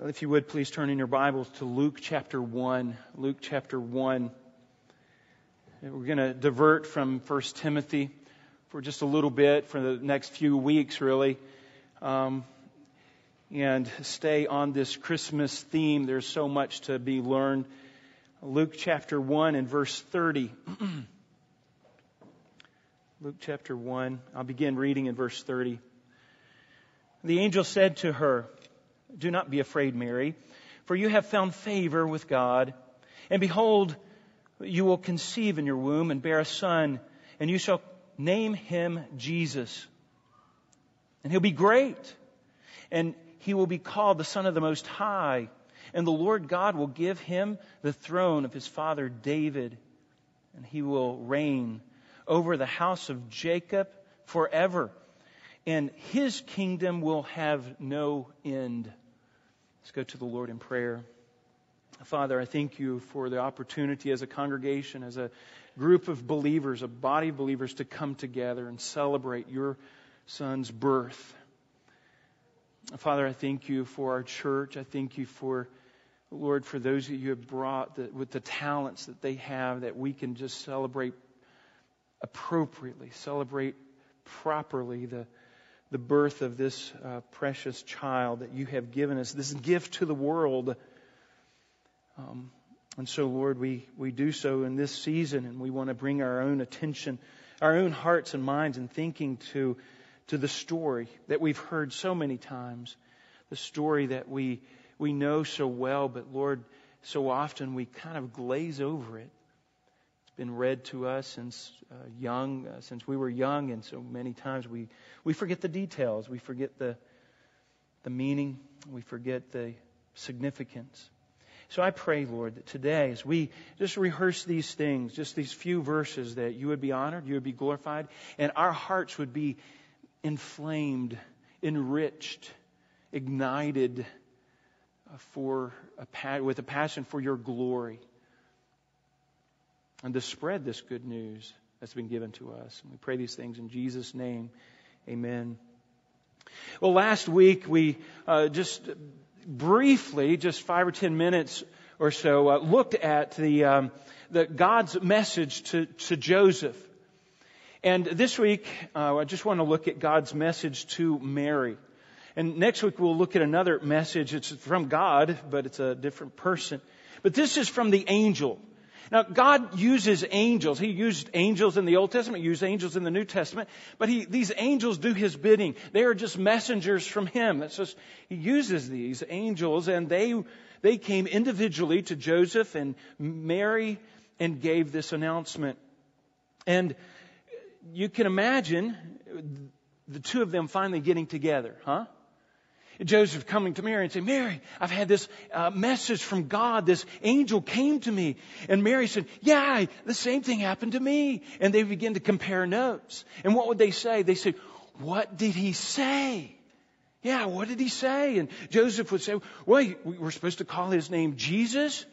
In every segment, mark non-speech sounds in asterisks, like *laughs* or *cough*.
If you would please turn in your Bibles to Luke chapter 1. Luke chapter 1. We're going to divert from 1 Timothy for just a little bit for the next few weeks, really, um, and stay on this Christmas theme. There's so much to be learned. Luke chapter 1 and verse 30. *clears throat* Luke chapter 1. I'll begin reading in verse 30. The angel said to her, do not be afraid, Mary, for you have found favor with God. And behold, you will conceive in your womb and bear a son, and you shall name him Jesus. And he'll be great, and he will be called the Son of the Most High. And the Lord God will give him the throne of his father David, and he will reign over the house of Jacob forever and his kingdom will have no end. Let's go to the Lord in prayer. Father, I thank you for the opportunity as a congregation, as a group of believers, a body of believers to come together and celebrate your son's birth. Father, I thank you for our church. I thank you for, Lord, for those that you have brought that, with the talents that they have that we can just celebrate appropriately, celebrate properly the the birth of this uh, precious child that you have given us, this gift to the world. Um, and so, Lord, we, we do so in this season, and we want to bring our own attention, our own hearts and minds and thinking to, to the story that we've heard so many times, the story that we, we know so well, but Lord, so often we kind of glaze over it been read to us since uh, young, uh, since we were young, and so many times we, we forget the details, we forget the, the meaning, we forget the significance. So I pray, Lord, that today, as we just rehearse these things, just these few verses, that you would be honored, you would be glorified, and our hearts would be inflamed, enriched, ignited uh, for a, with a passion for your glory and to spread this good news that's been given to us. And we pray these things in Jesus' name. Amen. Well, last week we uh, just briefly, just five or ten minutes or so, uh, looked at the, um, the God's message to, to Joseph. And this week, uh, I just want to look at God's message to Mary. And next week we'll look at another message. It's from God, but it's a different person. But this is from the angel. Now, God uses angels. He used angels in the Old Testament, used angels in the New Testament, but he, these angels do His bidding. They are just messengers from Him. That's just, He uses these angels and they, they came individually to Joseph and Mary and gave this announcement. And you can imagine the two of them finally getting together, huh? Joseph coming to Mary and saying, Mary, I've had this uh, message from God. This angel came to me. And Mary said, yeah, the same thing happened to me. And they begin to compare notes. And what would they say? They say, what did he say? Yeah, what did he say? And Joseph would say, well, we're supposed to call his name Jesus.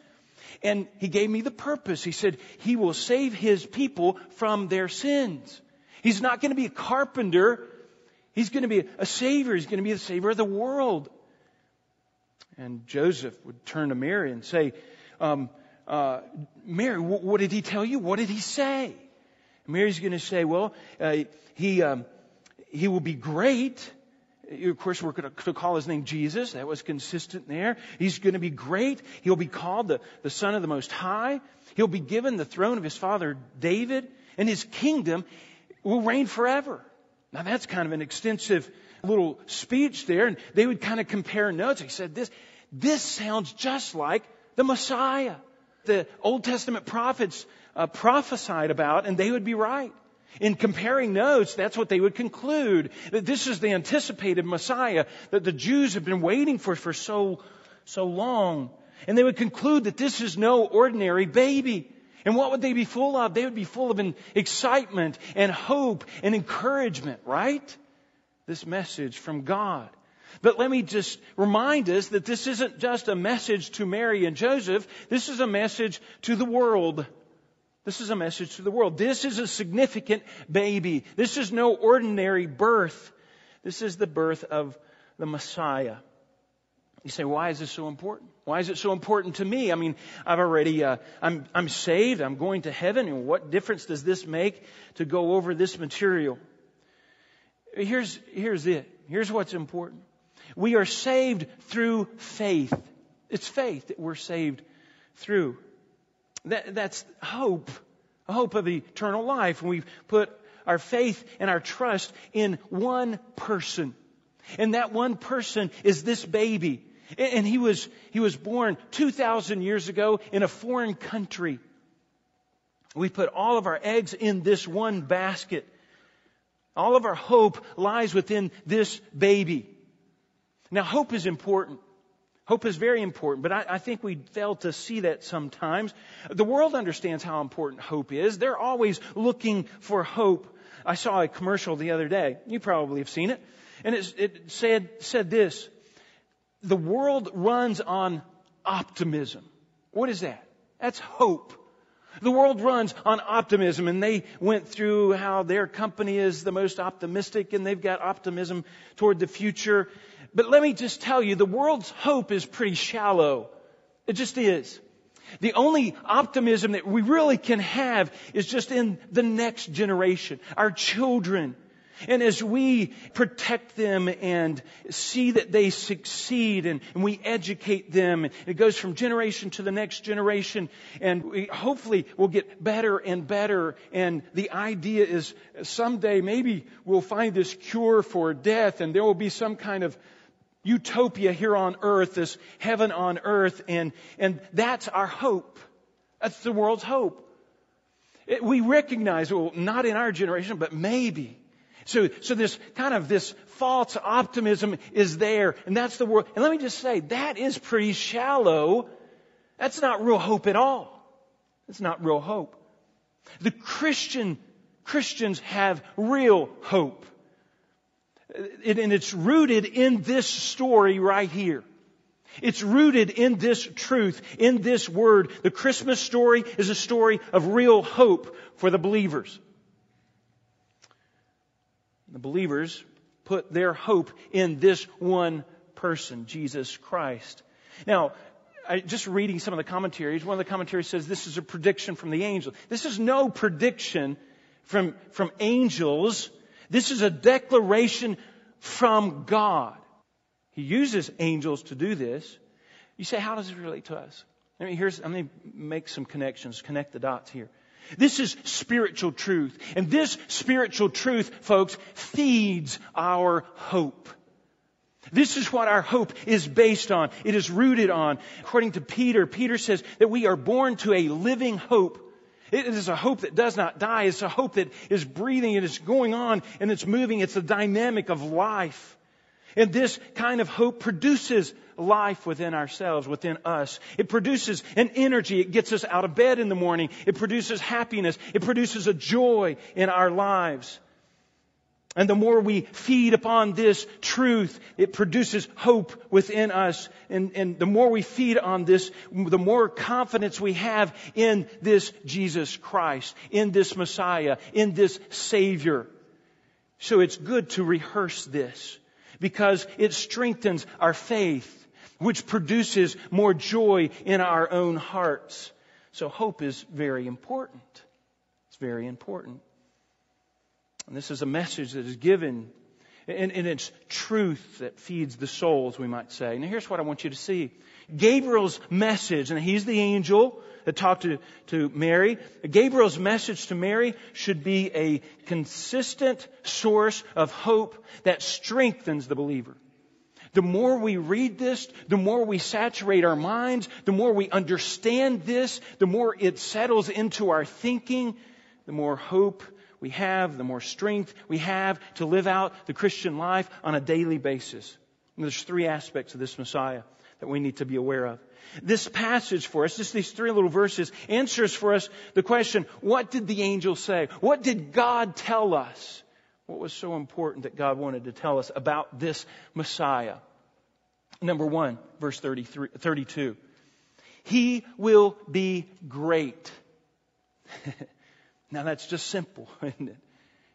And he gave me the purpose. He said, he will save his people from their sins. He's not going to be a carpenter He's going to be a savior. He's going to be the savior of the world. And Joseph would turn to Mary and say, um, uh, Mary, w- what did he tell you? What did he say? And Mary's going to say, well, uh, he, um, he will be great. Of course, we're going to call his name Jesus. That was consistent there. He's going to be great. He'll be called the, the Son of the Most High. He'll be given the throne of his father David, and his kingdom will reign forever. Now that's kind of an extensive little speech there, and they would kind of compare notes. He said, this, this sounds just like the Messiah. The Old Testament prophets uh, prophesied about, and they would be right. In comparing notes, that's what they would conclude, that this is the anticipated Messiah that the Jews have been waiting for for so, so long. And they would conclude that this is no ordinary baby. And what would they be full of? They would be full of excitement and hope and encouragement, right? This message from God. But let me just remind us that this isn't just a message to Mary and Joseph. This is a message to the world. This is a message to the world. This is a significant baby. This is no ordinary birth. This is the birth of the Messiah. You say, why is this so important? Why is it so important to me? I mean, I've already, uh, I'm, I'm saved. I'm going to heaven. And what difference does this make to go over this material? Here's, here's it. Here's what's important. We are saved through faith. It's faith that we're saved through. That, that's hope. Hope of eternal life. And we've put our faith and our trust in one person. And that one person is this baby. And he was, he was born 2,000 years ago in a foreign country. We put all of our eggs in this one basket. All of our hope lies within this baby. Now, hope is important. Hope is very important, but I, I, think we fail to see that sometimes. The world understands how important hope is. They're always looking for hope. I saw a commercial the other day. You probably have seen it. And it, it said, said this. The world runs on optimism. What is that? That's hope. The world runs on optimism and they went through how their company is the most optimistic and they've got optimism toward the future. But let me just tell you, the world's hope is pretty shallow. It just is. The only optimism that we really can have is just in the next generation, our children. And as we protect them and see that they succeed and, and, we educate them, it goes from generation to the next generation and we hopefully will get better and better. And the idea is someday maybe we'll find this cure for death and there will be some kind of utopia here on earth, this heaven on earth, and, and that's our hope. That's the world's hope. It, we recognize, well, not in our generation, but maybe. So, so this kind of this false optimism is there, and that's the world. And let me just say, that is pretty shallow. That's not real hope at all. It's not real hope. The Christian, Christians have real hope and it's rooted in this story right here. It's rooted in this truth, in this word. The Christmas story is a story of real hope for the believers. The believers put their hope in this one person, Jesus Christ. Now, I, just reading some of the commentaries, one of the commentaries says this is a prediction from the angel. This is no prediction from, from angels. This is a declaration from God. He uses angels to do this. You say, how does it relate to us? I mean, here's, I'm going to make some connections, connect the dots here. This is spiritual truth. And this spiritual truth, folks, feeds our hope. This is what our hope is based on. It is rooted on. According to Peter, Peter says that we are born to a living hope it is a hope that does not die. It's a hope that is breathing and it's going on and it's moving. It's the dynamic of life. And this kind of hope produces life within ourselves, within us. It produces an energy. It gets us out of bed in the morning. It produces happiness. It produces a joy in our lives. And the more we feed upon this truth, it produces hope within us. And, and, the more we feed on this, the more confidence we have in this Jesus Christ, in this Messiah, in this Savior. So it's good to rehearse this because it strengthens our faith, which produces more joy in our own hearts. So hope is very important. It's very important. And this is a message that is given in, in its truth that feeds the soul, as we might say. Now here's what I want you to see. Gabriel's message, and he's the angel that talked to, to Mary. Gabriel's message to Mary should be a consistent source of hope that strengthens the believer. The more we read this, the more we saturate our minds, the more we understand this, the more it settles into our thinking, the more hope we have, the more strength we have to live out the Christian life on a daily basis. And there's three aspects of this Messiah that we need to be aware of. This passage for us, just these three little verses, answers for us the question, what did the angel say? What did God tell us? What was so important that God wanted to tell us about this Messiah? Number one, verse 33, 32. He will be great. *laughs* Now that's just simple, *laughs* isn't it?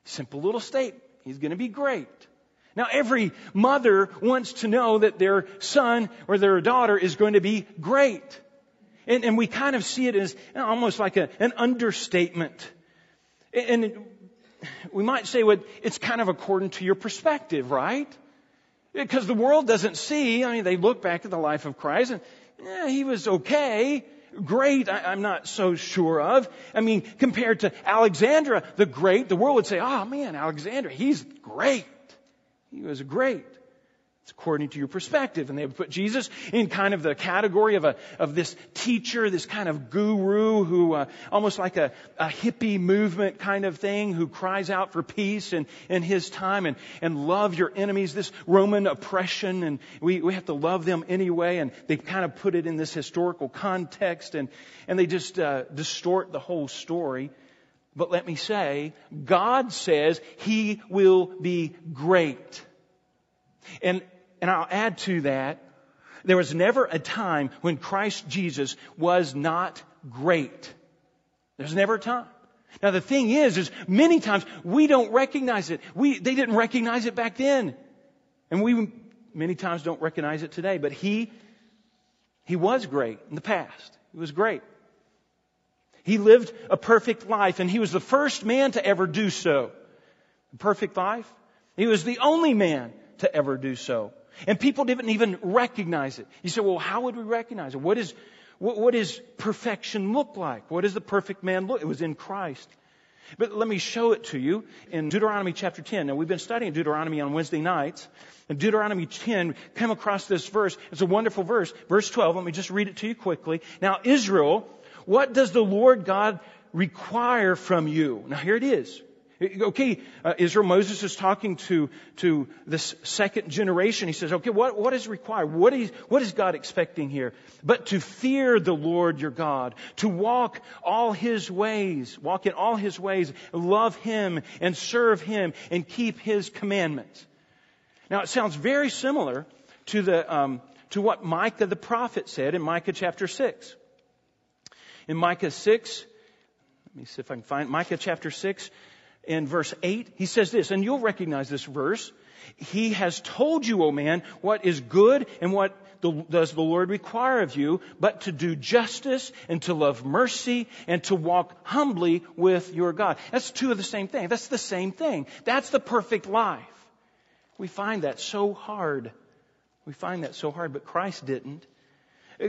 Simple little statement. He's going to be great. Now, every mother wants to know that their son or their daughter is going to be great. And, and we kind of see it as almost like a, an understatement. And we might say, well, it's kind of according to your perspective, right? Because the world doesn't see, I mean, they look back at the life of Christ and, he was okay. Great, I, am not so sure of. I mean, compared to Alexander the Great, the world would say, oh man, Alexander, he's great. He was great. It's according to your perspective. And they would put Jesus in kind of the category of a, of this teacher, this kind of guru who, uh, almost like a, a hippie movement kind of thing who cries out for peace in, in his time and, and love your enemies, this Roman oppression and we, we have to love them anyway. And they kind of put it in this historical context and, and they just, uh, distort the whole story. But let me say, God says He will be great. And, and I'll add to that, there was never a time when Christ Jesus was not great. There's never a time. Now the thing is, is many times we don't recognize it. We, they didn't recognize it back then. And we many times don't recognize it today. But he, he was great in the past. He was great. He lived a perfect life and he was the first man to ever do so. A perfect life. He was the only man to ever do so. And people didn't even recognize it. You say, well, how would we recognize it? What is, what, what does perfection look like? What does the perfect man look? It was in Christ. But let me show it to you in Deuteronomy chapter 10. Now we've been studying Deuteronomy on Wednesday nights. In Deuteronomy 10, come across this verse. It's a wonderful verse. Verse 12, let me just read it to you quickly. Now Israel, what does the Lord God require from you? Now here it is. Okay, uh, Israel, Moses is talking to, to this second generation. He says, okay, what, what is required? What is, what is God expecting here? But to fear the Lord your God, to walk all his ways, walk in all his ways, love him and serve him and keep his commandments. Now it sounds very similar to the, um, to what Micah the prophet said in Micah chapter 6. In Micah 6, let me see if I can find Micah chapter 6, in verse 8, he says this, and you'll recognize this verse. He has told you, O man, what is good and what the, does the Lord require of you, but to do justice and to love mercy and to walk humbly with your God. That's two of the same thing. That's the same thing. That's the perfect life. We find that so hard. We find that so hard, but Christ didn't.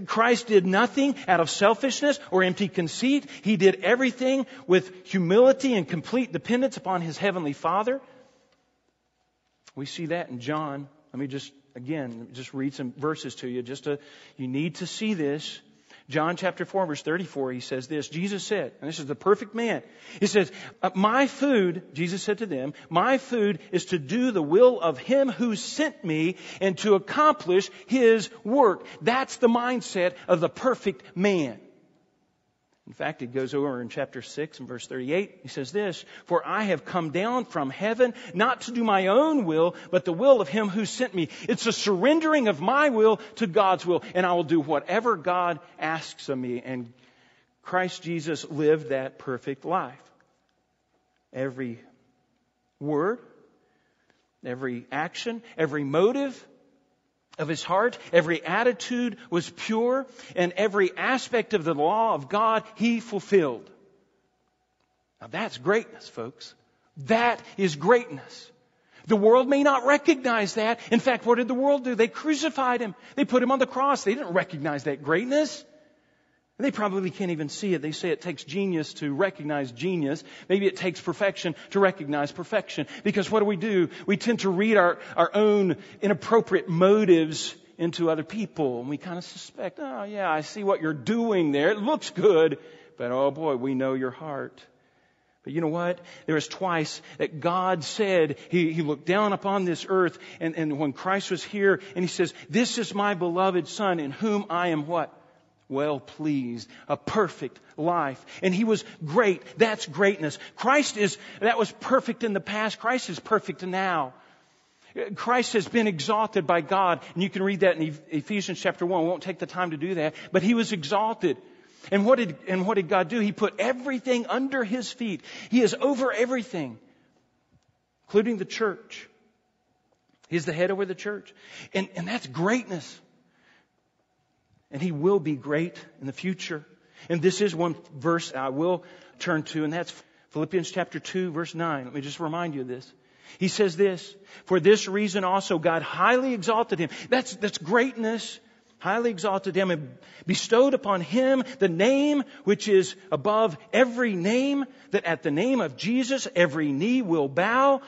Christ did nothing out of selfishness or empty conceit. He did everything with humility and complete dependence upon His Heavenly Father. We see that in John. Let me just, again, just read some verses to you. Just to, you need to see this. John chapter 4 verse 34, he says this, Jesus said, and this is the perfect man. He says, uh, my food, Jesus said to them, my food is to do the will of him who sent me and to accomplish his work. That's the mindset of the perfect man. In fact, it goes over in chapter 6 and verse 38. He says this, For I have come down from heaven not to do my own will, but the will of him who sent me. It's a surrendering of my will to God's will, and I will do whatever God asks of me. And Christ Jesus lived that perfect life. Every word, every action, every motive, of his heart. Every attitude was pure, and every aspect of the law of God he fulfilled. Now that's greatness, folks. That is greatness. The world may not recognize that. In fact, what did the world do? They crucified him. They put him on the cross. They didn't recognize that greatness. They probably can't even see it. They say it takes genius to recognize genius. Maybe it takes perfection to recognize perfection. Because what do we do? We tend to read our, our own inappropriate motives into other people. And we kind of suspect, oh yeah, I see what you're doing there. It looks good. But oh boy, we know your heart. But you know what? There was twice that God said, He, he looked down upon this earth and, and when Christ was here and He says, this is my beloved Son in whom I am what? Well pleased, a perfect life. And he was great. That's greatness. Christ is, that was perfect in the past. Christ is perfect now. Christ has been exalted by God, and you can read that in Ephesians chapter 1. We won't take the time to do that, but he was exalted. And what did, and what did God do? He put everything under his feet. He is over everything, including the church. He's the head over the church. And, and that's greatness. And he will be great in the future. And this is one verse I will turn to, and that's Philippians chapter 2, verse 9. Let me just remind you of this. He says this, for this reason also God highly exalted him. That's, that's greatness. Highly exalted him and bestowed upon him the name which is above every name, that at the name of Jesus every knee will bow,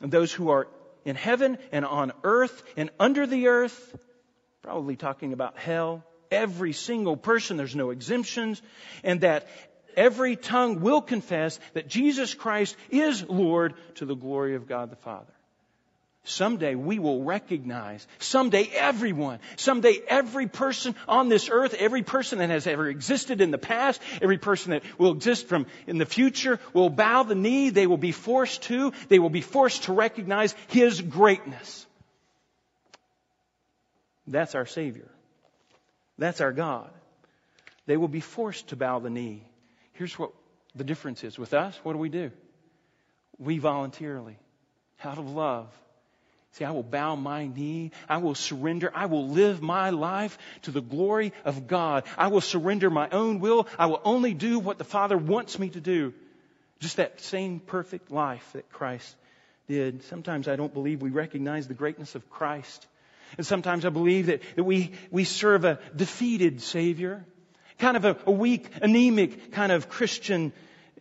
and those who are in heaven and on earth and under the earth, probably talking about hell, every single person, there's no exemptions, and that every tongue will confess that Jesus Christ is Lord to the glory of God the Father. Someday we will recognize, someday everyone, someday every person on this earth, every person that has ever existed in the past, every person that will exist from in the future will bow the knee. They will be forced to, they will be forced to recognize His greatness. That's our Savior. That's our God. They will be forced to bow the knee. Here's what the difference is. With us, what do we do? We voluntarily, out of love, See, I will bow my knee. I will surrender. I will live my life to the glory of God. I will surrender my own will. I will only do what the Father wants me to do. Just that same perfect life that Christ did. Sometimes I don't believe we recognize the greatness of Christ. And sometimes I believe that, that we, we serve a defeated Savior, kind of a, a weak, anemic kind of Christian.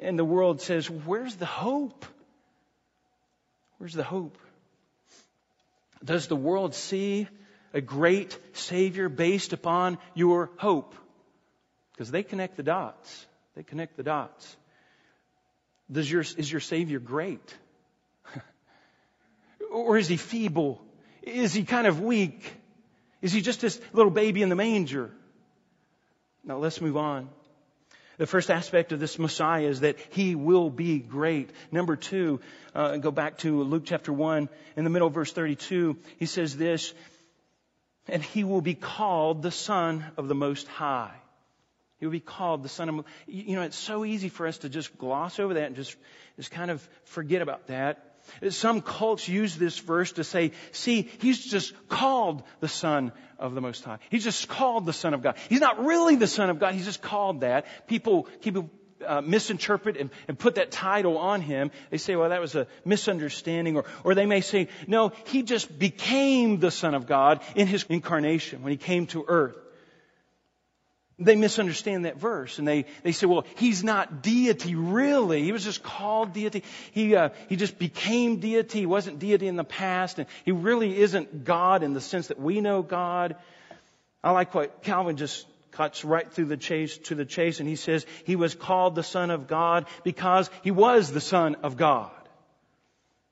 And the world says, where's the hope? Where's the hope? Does the world see a great Savior based upon your hope? Because they connect the dots. They connect the dots. Does your, is your Savior great? *laughs* or is he feeble? Is he kind of weak? Is he just this little baby in the manger? Now let's move on. The first aspect of this Messiah is that he will be great. Number two, uh, go back to Luke chapter 1, in the middle of verse 32, he says this, and he will be called the Son of the Most High. He will be called the Son of, you know, it's so easy for us to just gloss over that and just, just kind of forget about that. Some cults use this verse to say, see, he's just called the Son of the Most High. He's just called the Son of God. He's not really the Son of God. He's just called that. People, people uh, misinterpret and, and, put that title on him. They say, well, that was a misunderstanding. Or, or they may say, no, he just became the Son of God in his incarnation when he came to earth. They misunderstand that verse and they, they say, well, he's not deity really. He was just called deity. He, uh, he just became deity. He wasn't deity in the past and he really isn't God in the sense that we know God. I like what Calvin just cuts right through the chase to the chase and he says he was called the son of God because he was the son of God.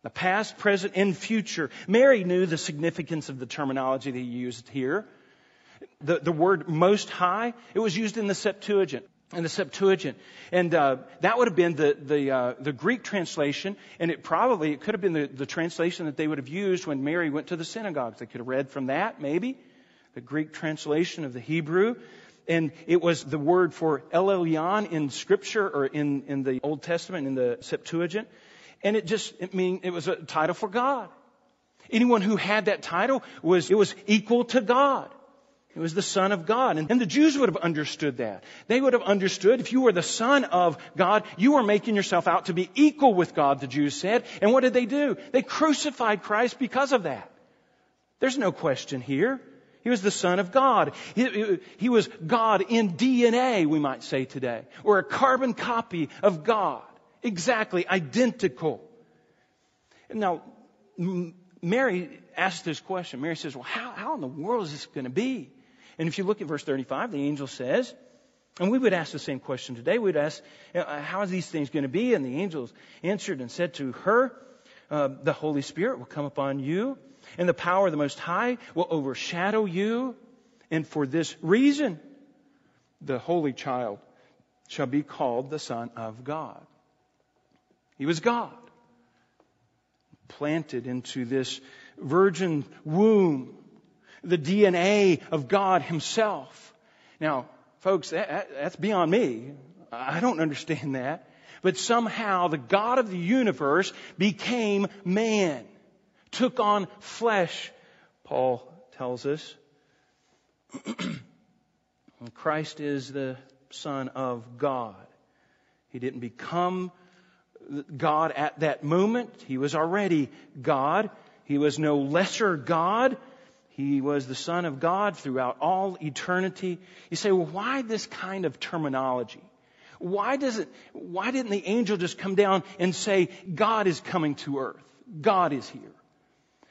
The past, present, and future. Mary knew the significance of the terminology that he used here the, the word most high, it was used in the Septuagint. In the Septuagint, and uh, that would have been the the, uh, the Greek translation, and it probably it could have been the, the translation that they would have used when Mary went to the synagogues. They could have read from that, maybe, the Greek translation of the Hebrew, and it was the word for El Elyon in Scripture or in in the Old Testament in the Septuagint, and it just it mean it was a title for God. Anyone who had that title was it was equal to God. It was the Son of God. And, the Jews would have understood that. They would have understood if you were the Son of God, you were making yourself out to be equal with God, the Jews said. And what did they do? They crucified Christ because of that. There's no question here. He was the Son of God. He, he was God in DNA, we might say today, or a carbon copy of God. Exactly identical. Now, Mary asked this question. Mary says, Well, how, how in the world is this going to be? And if you look at verse 35, the angel says, and we would ask the same question today. We'd ask, uh, how are these things going to be? And the angels answered and said to her, uh, the Holy Spirit will come upon you, and the power of the Most High will overshadow you. And for this reason, the Holy Child shall be called the Son of God. He was God, planted into this virgin womb the DNA of God Himself. Now, folks, that, that's beyond me. I don't understand that. But somehow the God of the universe became man took on flesh, Paul tells us. *clears throat* Christ is the Son of God. He didn't become God at that moment. He was already God. He was no lesser God. He was the Son of God throughout all eternity. You say, well, why this kind of terminology? Why does it, why didn't the angel just come down and say, God is coming to earth? God is here.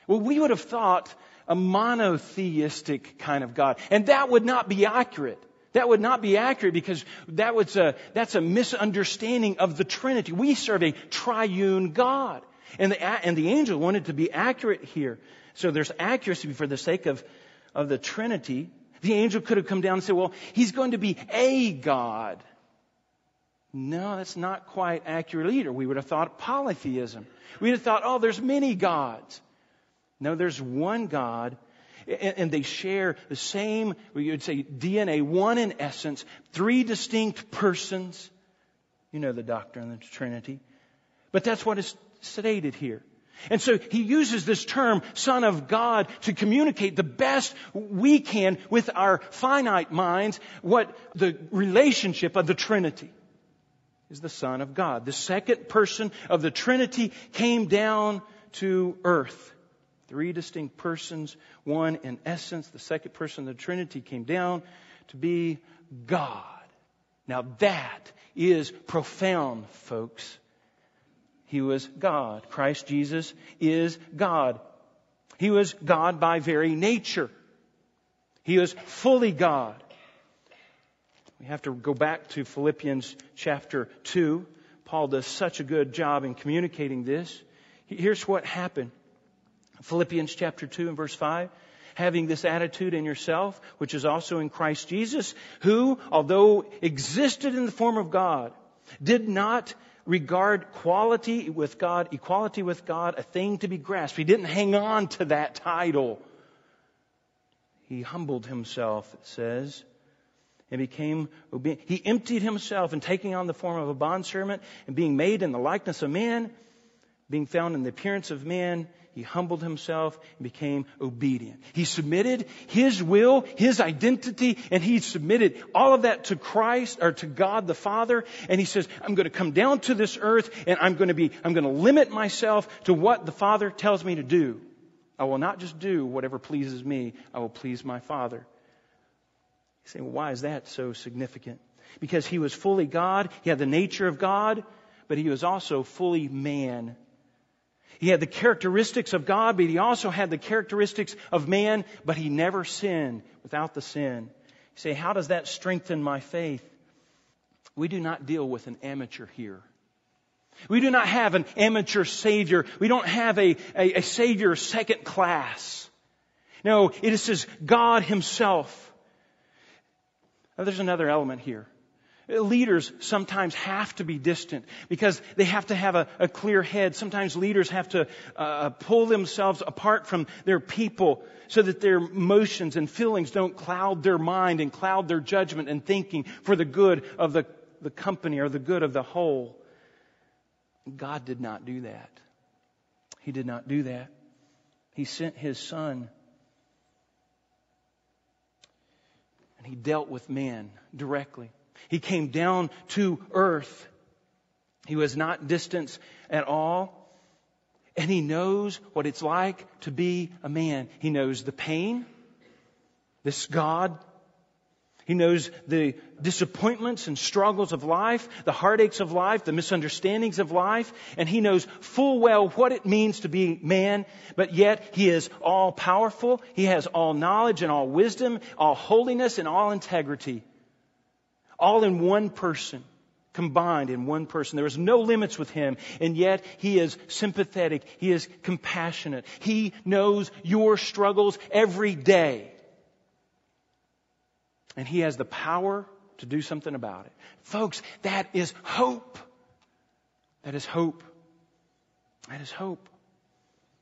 Well, we would have thought a monotheistic kind of God. And that would not be accurate. That would not be accurate because that was a, that's a misunderstanding of the Trinity. We serve a triune God. And the, and the angel wanted to be accurate here. So there's accuracy for the sake of, of the Trinity. The angel could have come down and said, well, he's going to be a God. No, that's not quite accurate either. We would have thought polytheism. We'd have thought, oh, there's many gods. No, there's one God, and they share the same, you would say DNA, one in essence, three distinct persons. You know the doctrine of the Trinity. But that's what is stated here. And so he uses this term, Son of God, to communicate the best we can with our finite minds what the relationship of the Trinity is the Son of God. The second person of the Trinity came down to earth. Three distinct persons, one in essence. The second person of the Trinity came down to be God. Now that is profound, folks. He was God. Christ Jesus is God. He was God by very nature. He was fully God. We have to go back to Philippians chapter 2. Paul does such a good job in communicating this. Here's what happened. Philippians chapter 2 and verse 5. Having this attitude in yourself, which is also in Christ Jesus, who, although existed in the form of God, did not regard quality with God, equality with God, a thing to be grasped. He didn't hang on to that title. He humbled himself, it says, and became obedient. He emptied himself and taking on the form of a bondservant and being made in the likeness of man, being found in the appearance of man, he humbled himself and became obedient. He submitted his will, his identity, and he submitted all of that to Christ or to God the Father. And he says, I'm going to come down to this earth and I'm going to be, I'm going to limit myself to what the Father tells me to do. I will not just do whatever pleases me. I will please my Father. You say, well, why is that so significant? Because he was fully God. He had the nature of God, but he was also fully man. He had the characteristics of God, but he also had the characteristics of man, but he never sinned without the sin. You say, how does that strengthen my faith? We do not deal with an amateur here. We do not have an amateur Savior. We don't have a, a, a Savior second class. No, it is God Himself now, there's another element here. Leaders sometimes have to be distant because they have to have a, a clear head. Sometimes leaders have to uh, pull themselves apart from their people so that their emotions and feelings don't cloud their mind and cloud their judgment and thinking for the good of the, the company or the good of the whole. God did not do that. He did not do that. He sent His Son and he dealt with man directly. He came down to earth. He was not distant at all. And he knows what it's like to be a man. He knows the pain. This God he knows the disappointments and struggles of life, the heartaches of life, the misunderstandings of life, and he knows full well what it means to be man, but yet he is all powerful. He has all knowledge and all wisdom, all holiness and all integrity. All in one person, combined in one person. There is no limits with him, and yet he is sympathetic. He is compassionate. He knows your struggles every day. And He has the power to do something about it. Folks, that is hope. That is hope. That is hope.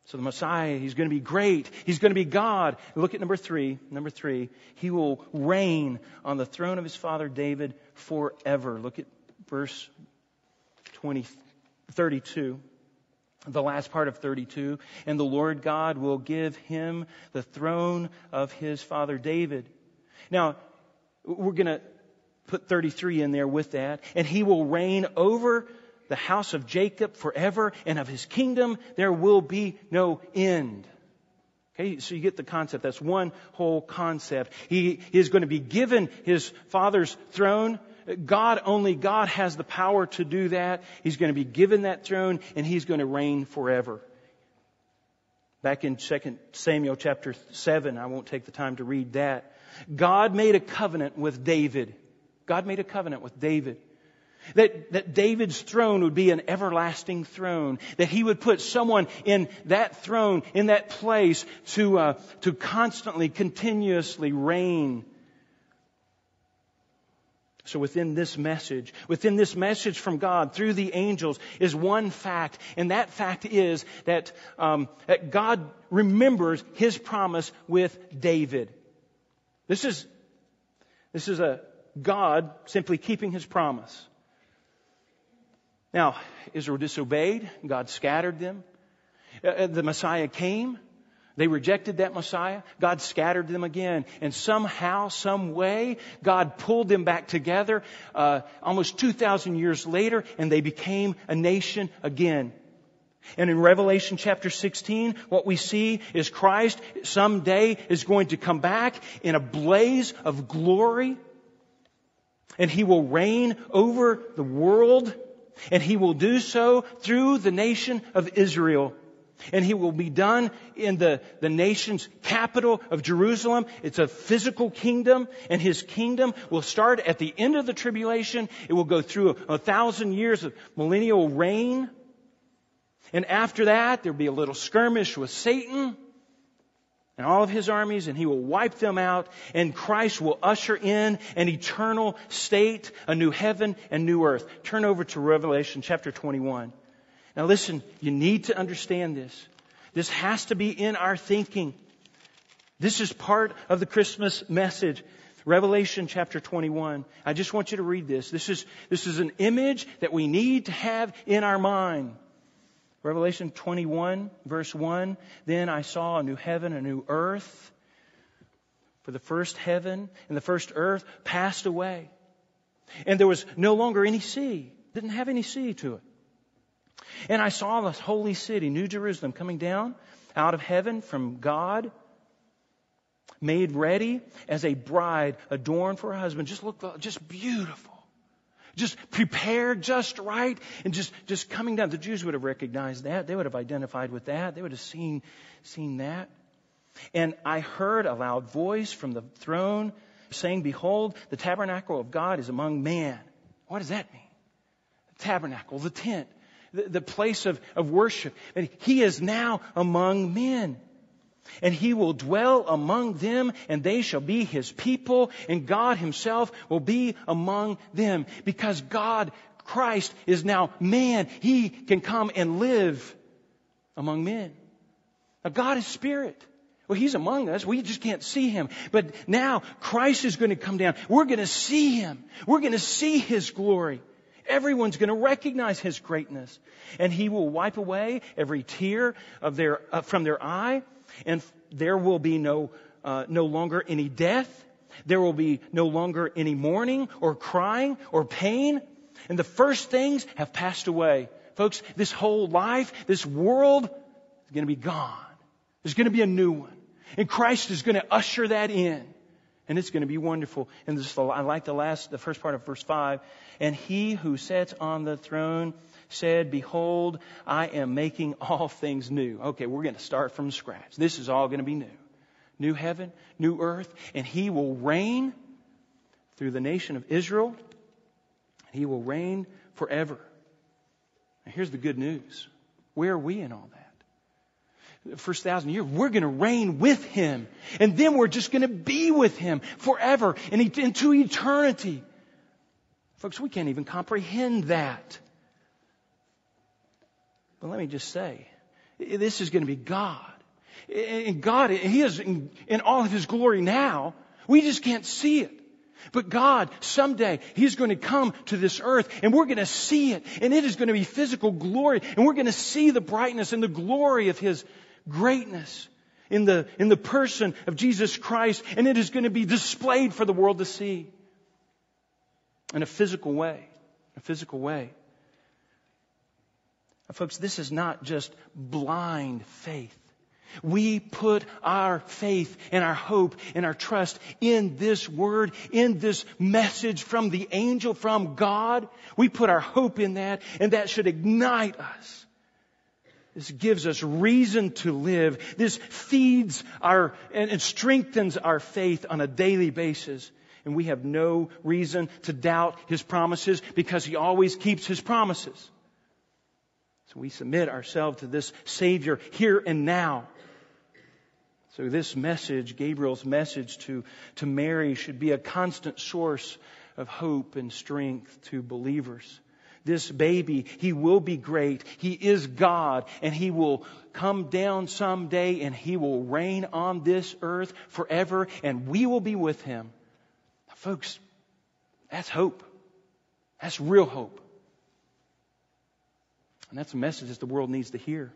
So the Messiah, He's going to be great. He's going to be God. Look at number three. Number three, He will reign on the throne of His father David forever. Look at verse 20, 32. the last part of 32, and the Lord God will give him the throne of his father David. Now, we're going to put 33 in there with that, and he will reign over the house of Jacob forever, and of his kingdom there will be no end. Okay, so you get the concept. That's one whole concept. He is going to be given his father's throne. God, only God has the power to do that. He's going to be given that throne and he's going to reign forever. Back in 2 Samuel chapter 7, I won't take the time to read that. God made a covenant with David. God made a covenant with David. That, that David's throne would be an everlasting throne. That he would put someone in that throne, in that place, to, uh, to constantly, continuously reign so within this message, within this message from God through the angels is one fact, and that fact is that, um, that God remembers His promise with David. This is, this is a God simply keeping His promise. Now, Israel disobeyed. God scattered them. Uh, uh the Messiah came. They rejected that Messiah. God scattered them again. And somehow, some way, God pulled them back together uh, almost 2,000 years later, and they became a nation again. And in Revelation chapter 16, what we see is Christ someday is going to come back in a blaze of glory. And he will reign over the world. And he will do so through the nation of Israel. And he will be done in the, the nation's capital of Jerusalem. It's a physical kingdom, and his kingdom will start at the end of the tribulation. It will go through a, a thousand years of millennial reign. And after that, there'll be a little skirmish with Satan and all of his armies, and he will wipe them out, and Christ will usher in an eternal state, a new heaven and new earth. Turn over to Revelation chapter 21. Now listen, you need to understand this. This has to be in our thinking. This is part of the Christmas message. Revelation chapter 21. I just want you to read this. This is, this is an image that we need to have in our mind. Revelation 21 verse 1. Then I saw a new heaven, a new earth. For the first heaven and the first earth passed away. And there was no longer any sea. Didn't have any sea to it. And I saw the holy city, New Jerusalem, coming down out of heaven from God, made ready as a bride adorned for her husband. Just look, just beautiful. Just prepared just right and just, just coming down. The Jews would have recognized that. They would have identified with that. They would have seen, seen that. And I heard a loud voice from the throne saying, Behold, the tabernacle of God is among man. What does that mean? The tabernacle, the tent the, the place of, of worship. And he is now among men. And he will dwell among them, and they shall be his people, and God himself will be among them. Because God, Christ, is now man. He can come and live among men. Now, God is spirit. Well, He's among us. We just can't see Him. But now Christ is going to come down. We're going to see Him. We're going to see His glory. Everyone's going to recognize His greatness. And He will wipe away every tear of their, uh, from their eye. And there will be no, uh, no longer any death. There will be no longer any mourning or crying or pain. And the first things have passed away. Folks, this whole life, this world is going to be gone. There's going to be a new one. And Christ is going to usher that in. And it's going to be wonderful. And this, I like the last, the first part of verse 5. And he who sits on the throne said, Behold, I am making all things new. Okay, we're going to start from scratch. This is all going to be new. New heaven, new earth, and he will reign through the nation of Israel. He will reign forever. Now here's the good news. Where are we in all that? the first thousand years, we're going to reign with Him. And then we're just going to be with Him forever and into eternity. Folks, we can't even comprehend that. But let me just say, this is going to be God. And God, He is in, in all of His glory now. We just can't see it. But God, someday, He's going to come to this earth and we're going to see it. And it is going to be physical glory. And we're going to see the brightness and the glory of His greatness in the, in the person of Jesus Christ. And it is going to be displayed for the world to see in a physical way. A physical way. Folks, this is not just blind faith. We put our faith and our hope and our trust in this word, in this message from the angel, from God. We put our hope in that, and that should ignite us. This gives us reason to live. This feeds our and, strengthens our faith on a daily basis. And we have no reason to doubt His promises because He always keeps His promises. So we submit ourselves to this Savior here and now. So this message, Gabriel's message to, to Mary, should be a constant source of hope and strength to believers. This baby, he will be great. He is God and he will come down someday and he will reign on this earth forever and we will be with him. Now, folks, that's hope. That's real hope. And that's a message that the world needs to hear.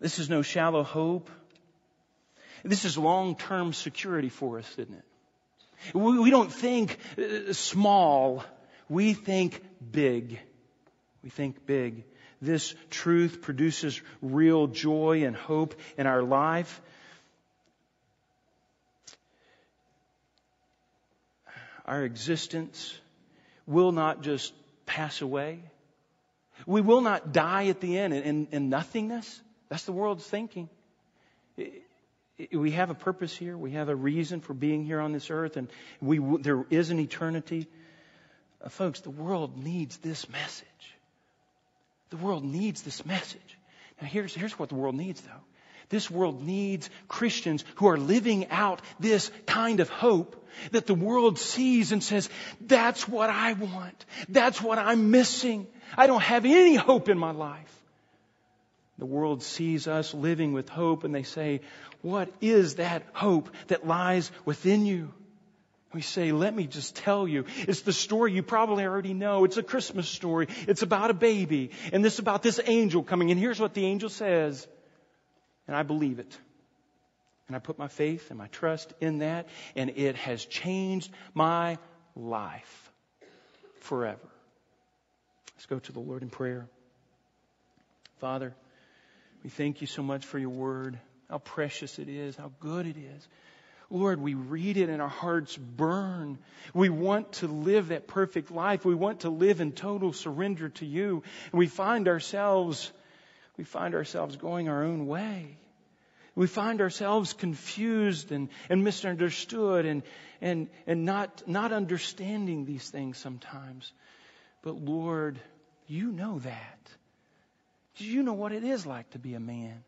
This is no shallow hope. This is long term security for us, isn't it? We, don't think uh, small, we think big. We think big. This truth produces real joy and hope in our life. Our existence will not just pass away. We will not die at the end in, in, in nothingness. That's the world's thinking. We have a purpose here. We have a reason for being here on this earth, and we, there is an eternity. Uh, folks, the world needs this message. The world needs this message. Now, here's, here's what the world needs, though. This world needs Christians who are living out this kind of hope that the world sees and says, that's what I want. That's what I'm missing. I don't have any hope in my life. The world sees us living with hope and they say, What is that hope that lies within you? We say, Let me just tell you. It's the story you probably already know. It's a Christmas story. It's about a baby. And this about this angel coming. And here's what the angel says. And I believe it. And I put my faith and my trust in that. And it has changed my life forever. Let's go to the Lord in prayer. Father, we thank you so much for your word, how precious it is, how good it is. Lord, we read it and our hearts burn. We want to live that perfect life. We want to live in total surrender to you. And we find ourselves, we find ourselves going our own way. We find ourselves confused and, and misunderstood and, and, and not, not understanding these things sometimes. But Lord, you know that. You know what it is like to be a man.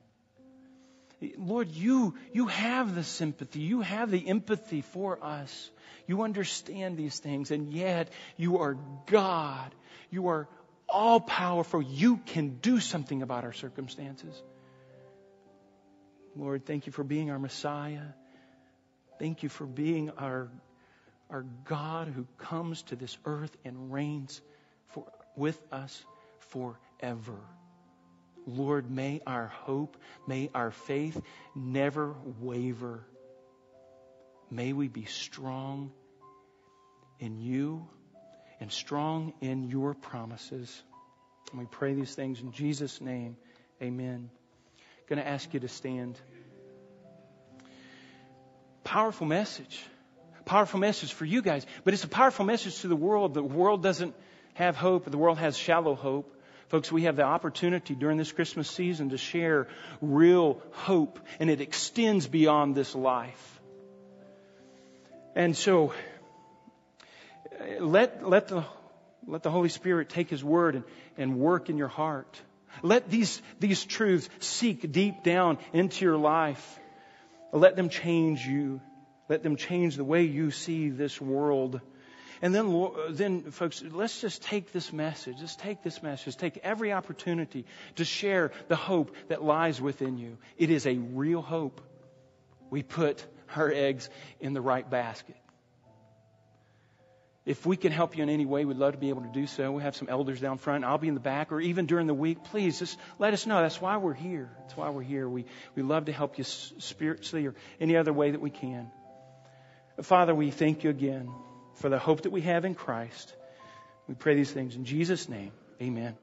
Lord, you, you have the sympathy. You have the empathy for us. You understand these things, and yet you are God. You are all powerful. You can do something about our circumstances. Lord, thank you for being our Messiah. Thank you for being our, our God who comes to this earth and reigns for, with us forever. Lord, may our hope, may our faith never waver. May we be strong in you and strong in your promises. And we pray these things in Jesus' name. Amen. Going to ask you to stand. Powerful message. Powerful message for you guys. But it's a powerful message to the world. The world doesn't have hope. The world has shallow hope. Folks, we have the opportunity during this Christmas season to share real hope, and it extends beyond this life. And so, let, let, the, let the Holy Spirit take His word and, and work in your heart. Let these, these truths seek deep down into your life. Let them change you. Let them change the way you see this world. And then, then, folks, let's just take this message. Let's take this message. Take every opportunity to share the hope that lies within you. It is a real hope. We put our eggs in the right basket. If we can help you in any way, we'd love to be able to do so. We have some elders down front. I'll be in the back, or even during the week. Please just let us know. That's why we're here. That's why we're here. We, we love to help you spiritually or any other way that we can. Father, we thank you again for the hope that we have in Christ. We pray these things in Jesus' name. Amen.